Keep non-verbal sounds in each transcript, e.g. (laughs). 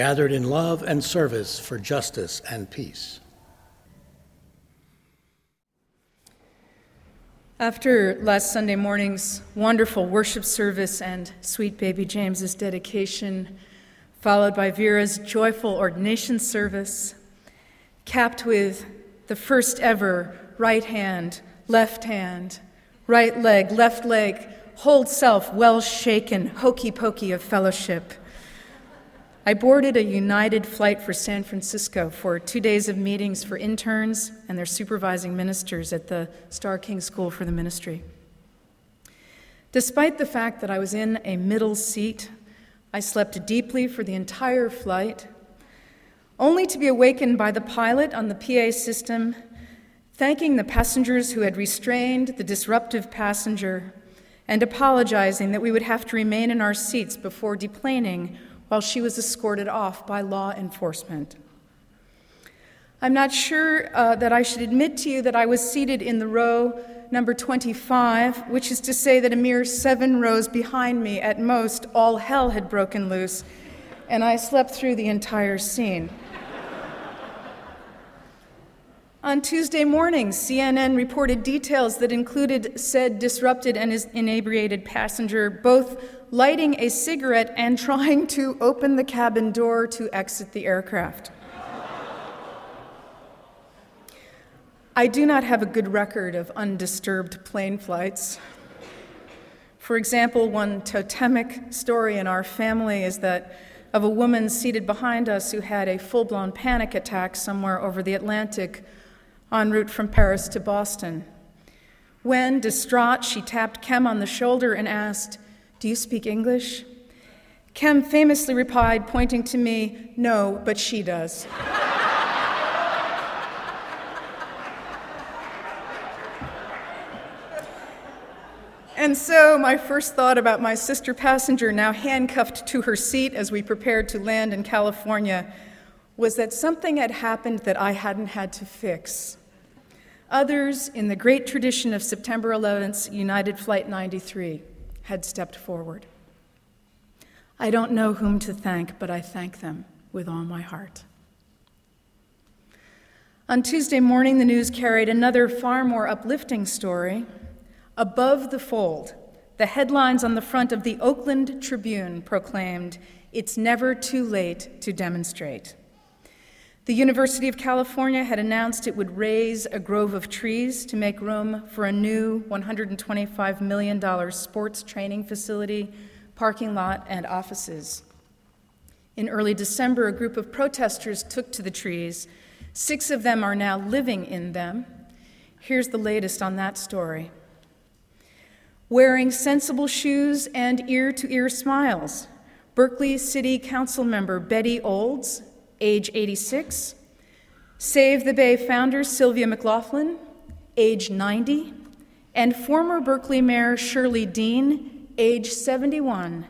gathered in love and service for justice and peace. After last Sunday morning's wonderful worship service and sweet baby James's dedication, followed by Vera's joyful ordination service, capped with the first ever right hand, left hand, right leg, left leg, hold self well shaken, hokey pokey of fellowship, I boarded a United flight for San Francisco for two days of meetings for interns and their supervising ministers at the Starr King School for the Ministry. Despite the fact that I was in a middle seat, I slept deeply for the entire flight, only to be awakened by the pilot on the PA system thanking the passengers who had restrained the disruptive passenger and apologizing that we would have to remain in our seats before deplaning while she was escorted off by law enforcement. I'm not sure uh, that I should admit to you that I was seated in the row number 25, which is to say that a mere seven rows behind me, at most, all hell had broken loose, and I slept through the entire scene. On Tuesday morning, CNN reported details that included said disrupted and inebriated passenger both lighting a cigarette and (laughs) trying to open the cabin door to exit the aircraft. I do not have a good record of undisturbed plane flights. For example, one totemic story in our family is that of a woman seated behind us who had a full blown panic attack somewhere over the Atlantic en route from Paris to Boston. When, distraught, she tapped Kem on the shoulder and asked, do you speak English? Kem famously replied, pointing to me, No, but she does. and so, my first thought about my sister passenger, now handcuffed to her seat as we prepared to land in California, was that something had happened that I hadn't had to fix. Others, in the great tradition of September 11th's United Flight 93, had stepped forward. I don't know whom to thank, but I thank them with all my heart. On Tuesday morning, the news carried another far more uplifting story. Above the fold, the headlines on the front of the Oakland Tribune proclaimed, It's never too late to demonstrate. The University of California had announced it would raise a grove of trees to make room for a new $125 million sports training facility, parking lot, and offices. In early December, a group of protesters took to the trees. Six of them are now living in them. Here's the latest on that story. Wearing sensible shoes and ear to ear smiles, Berkeley City Council member Betty Olds age 86. Save the Bay founder Sylvia McLaughlin, age 90. And former Berkeley Mayor Shirley Dean, age 71,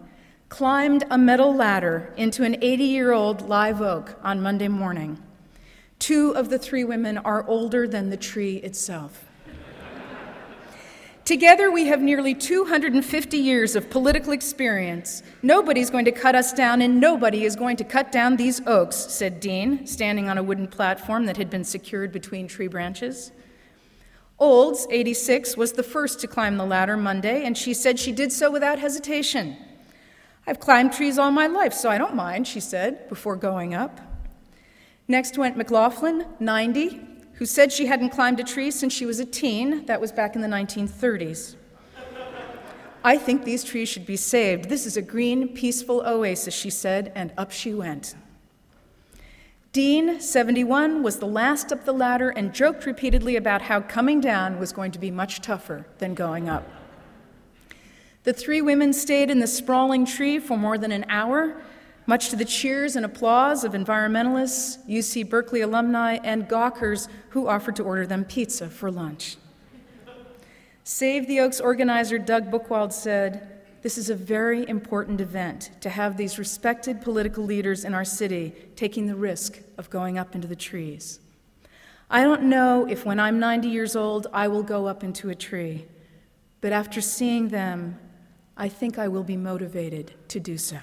climbed a metal ladder into an 80 year old live oak on Monday morning. Two of the three women are older than the tree itself. Together, we have nearly 250 years of political experience. Nobody's going to cut us down, and nobody is going to cut down these oaks, said Dean, standing on a wooden platform that had been secured between tree branches. Olds, 86, was the first to climb the ladder Monday, and she said she did so without hesitation. I've climbed trees all my life, so I don't mind, she said, before going up. Next went McLaughlin, 90, who said she hadn't climbed a tree since she was a teen. That was back in the 1930s. I think these trees should be saved. This is a green, peaceful oasis, she said, and up she went. Dean, 71, was the last up the ladder and joked repeatedly about how coming down was going to be much tougher than going up. The three women stayed in the sprawling tree for more than an hour much to the cheers and applause of environmentalists, UC Berkeley alumni, and gawkers who offered to order them pizza for lunch. Save the Oaks organizer Doug Buchwald said, This is a very important event to have these respected political leaders in our city taking the risk of going up into the trees. I don't know if when I'm 90 years old I will go up into a tree, but after seeing them, I think I will be motivated to do so.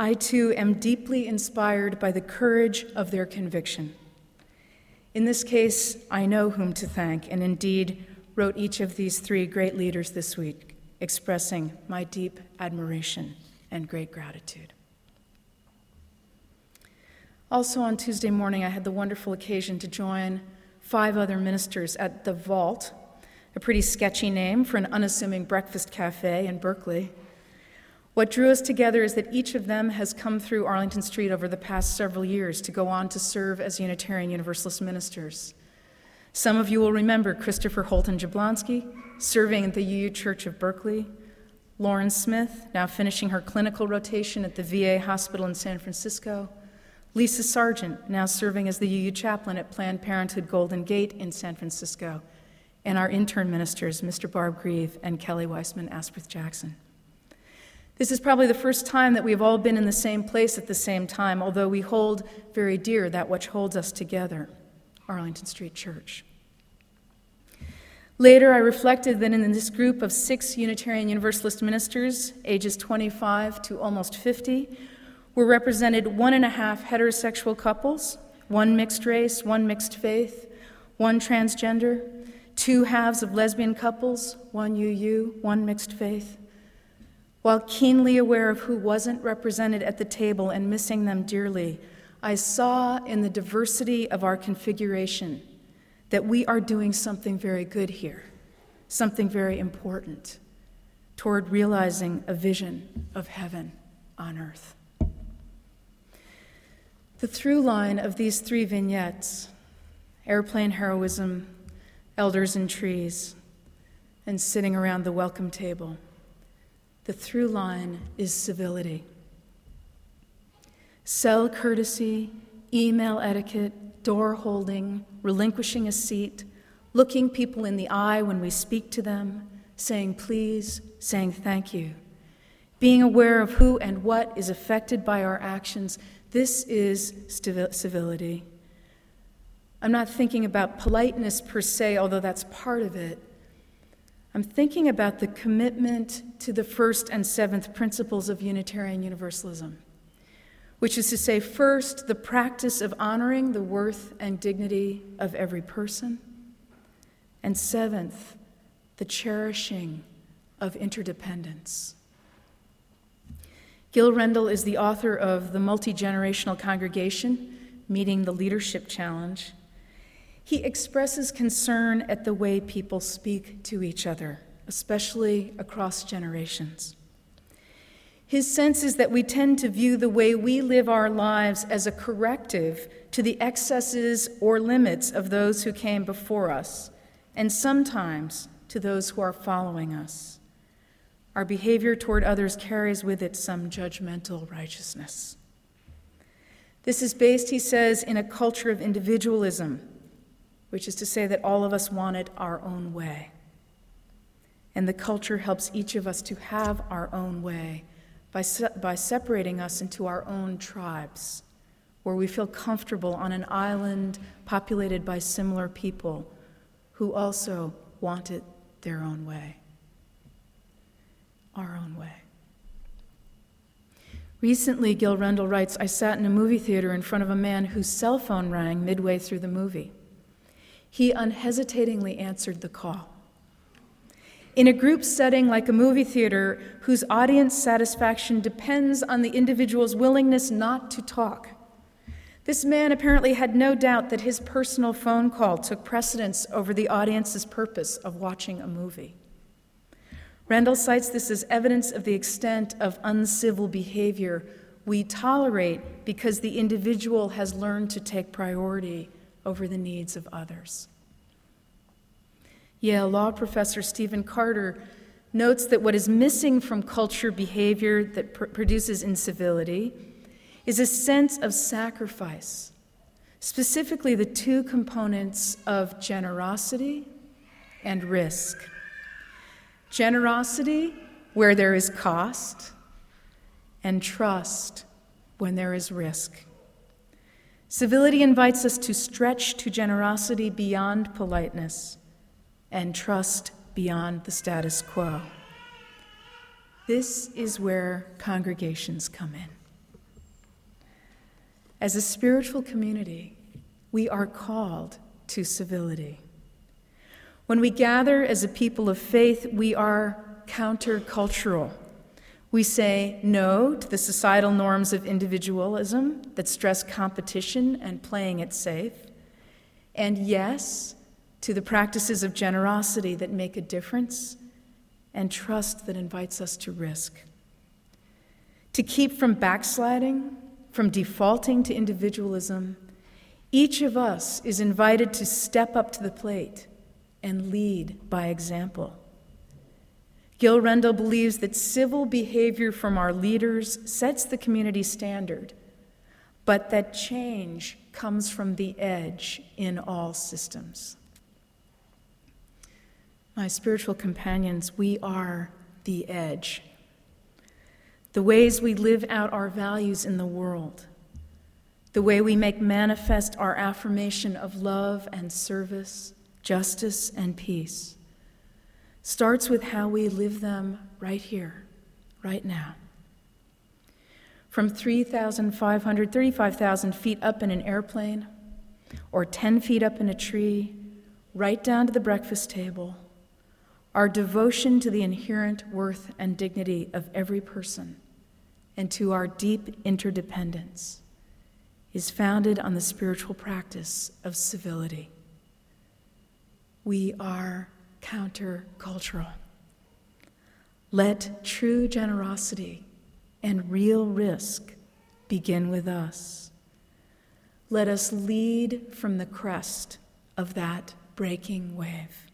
I too am deeply inspired by the courage of their conviction. In this case, I know whom to thank, and indeed wrote each of these three great leaders this week, expressing my deep admiration and great gratitude. Also, on Tuesday morning, I had the wonderful occasion to join five other ministers at The Vault, a pretty sketchy name for an unassuming breakfast cafe in Berkeley. What drew us together is that each of them has come through Arlington Street over the past several years to go on to serve as Unitarian Universalist ministers. Some of you will remember Christopher Holton Jablonski, serving at the UU Church of Berkeley, Lauren Smith, now finishing her clinical rotation at the VA hospital in San Francisco, Lisa Sargent, now serving as the UU chaplain at Planned Parenthood Golden Gate in San Francisco, and our intern ministers, Mr. Barb Greve and Kelly Weissman Asprooth Jackson. This is probably the first time that we've all been in the same place at the same time, although we hold very dear that which holds us together Arlington Street Church. Later, I reflected that in this group of six Unitarian Universalist ministers, ages 25 to almost 50, were represented one and a half heterosexual couples, one mixed race, one mixed faith, one transgender, two halves of lesbian couples, one UU, one mixed faith, while keenly aware of who wasn't represented at the table and missing them dearly, I saw in the diversity of our configuration that we are doing something very good here, something very important toward realizing a vision of heaven on earth. The through line of these three vignettes airplane heroism, elders and trees, and sitting around the welcome table the through line is civility. Cell courtesy, email etiquette, door holding, relinquishing a seat, looking people in the eye when we speak to them, saying please, saying thank you. Being aware of who and what is affected by our actions, this is civility. I'm not thinking about politeness per se, although that's part of it. I'm thinking about the commitment to the first and seventh principles of Unitarian Universalism, which is to say, first, the practice of honoring the worth and dignity of every person, and seventh, the cherishing of interdependence. Gil Rendle is the author of The Multi Generational Congregation Meeting the Leadership Challenge he expresses concern at the way people speak to each other, especially across generations. His sense is that we tend to view the way we live our lives as a corrective to the excesses or limits of those who came before us, and sometimes to those who are following us. Our behavior toward others carries with it some judgmental righteousness. This is based, he says, in a culture of individualism which is to say that all of us want it our own way. And the culture helps each of us to have our own way by, se- by separating us into our own tribes, where we feel comfortable on an island populated by similar people who also want it their own way. Our own way. Recently, Gil Rendle writes I sat in a movie theater in front of a man whose cell phone rang midway through the movie he unhesitatingly answered the call. In a group setting like a movie theater, whose audience satisfaction depends on the individual's willingness not to talk, this man apparently had no doubt that his personal phone call took precedence over the audience's purpose of watching a movie. Rendle cites this as evidence of the extent of uncivil behavior we tolerate because the individual has learned to take priority over the needs of others. Yale law professor Stephen Carter notes that what is missing from culture behavior that pr- produces incivility is a sense of sacrifice, specifically the two components of generosity and risk. Generosity, where there is cost, and trust when there is risk. Civility invites us to stretch to generosity beyond politeness and trust beyond the status quo. This is where congregations come in. As a spiritual community, we are called to civility. When we gather as a people of faith, we are countercultural. We say no to the societal norms of individualism that stress competition and playing it safe, and yes to the practices of generosity that make a difference and trust that invites us to risk. To keep from backsliding, from defaulting to individualism, each of us is invited to step up to the plate and lead by example. Gil Rendle believes that civil behavior from our leaders sets the community standard, but that change comes from the edge in all systems. My spiritual companions, we are the edge. The ways we live out our values in the world, the way we make manifest our affirmation of love and service, justice and peace starts with how we live them right here, right now. From 3,500, 35,000 feet up in an airplane, or 10 feet up in a tree, right down to the breakfast table, our devotion to the inherent worth and dignity of every person and to our deep interdependence is founded on the spiritual practice of civility. We are countercultural. Let true generosity and real risk begin with us. Let us lead from the crest of that breaking wave.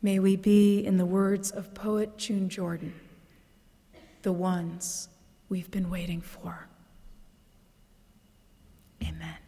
May we be, in the words of poet June Jordan, the ones we've been waiting for. Amen.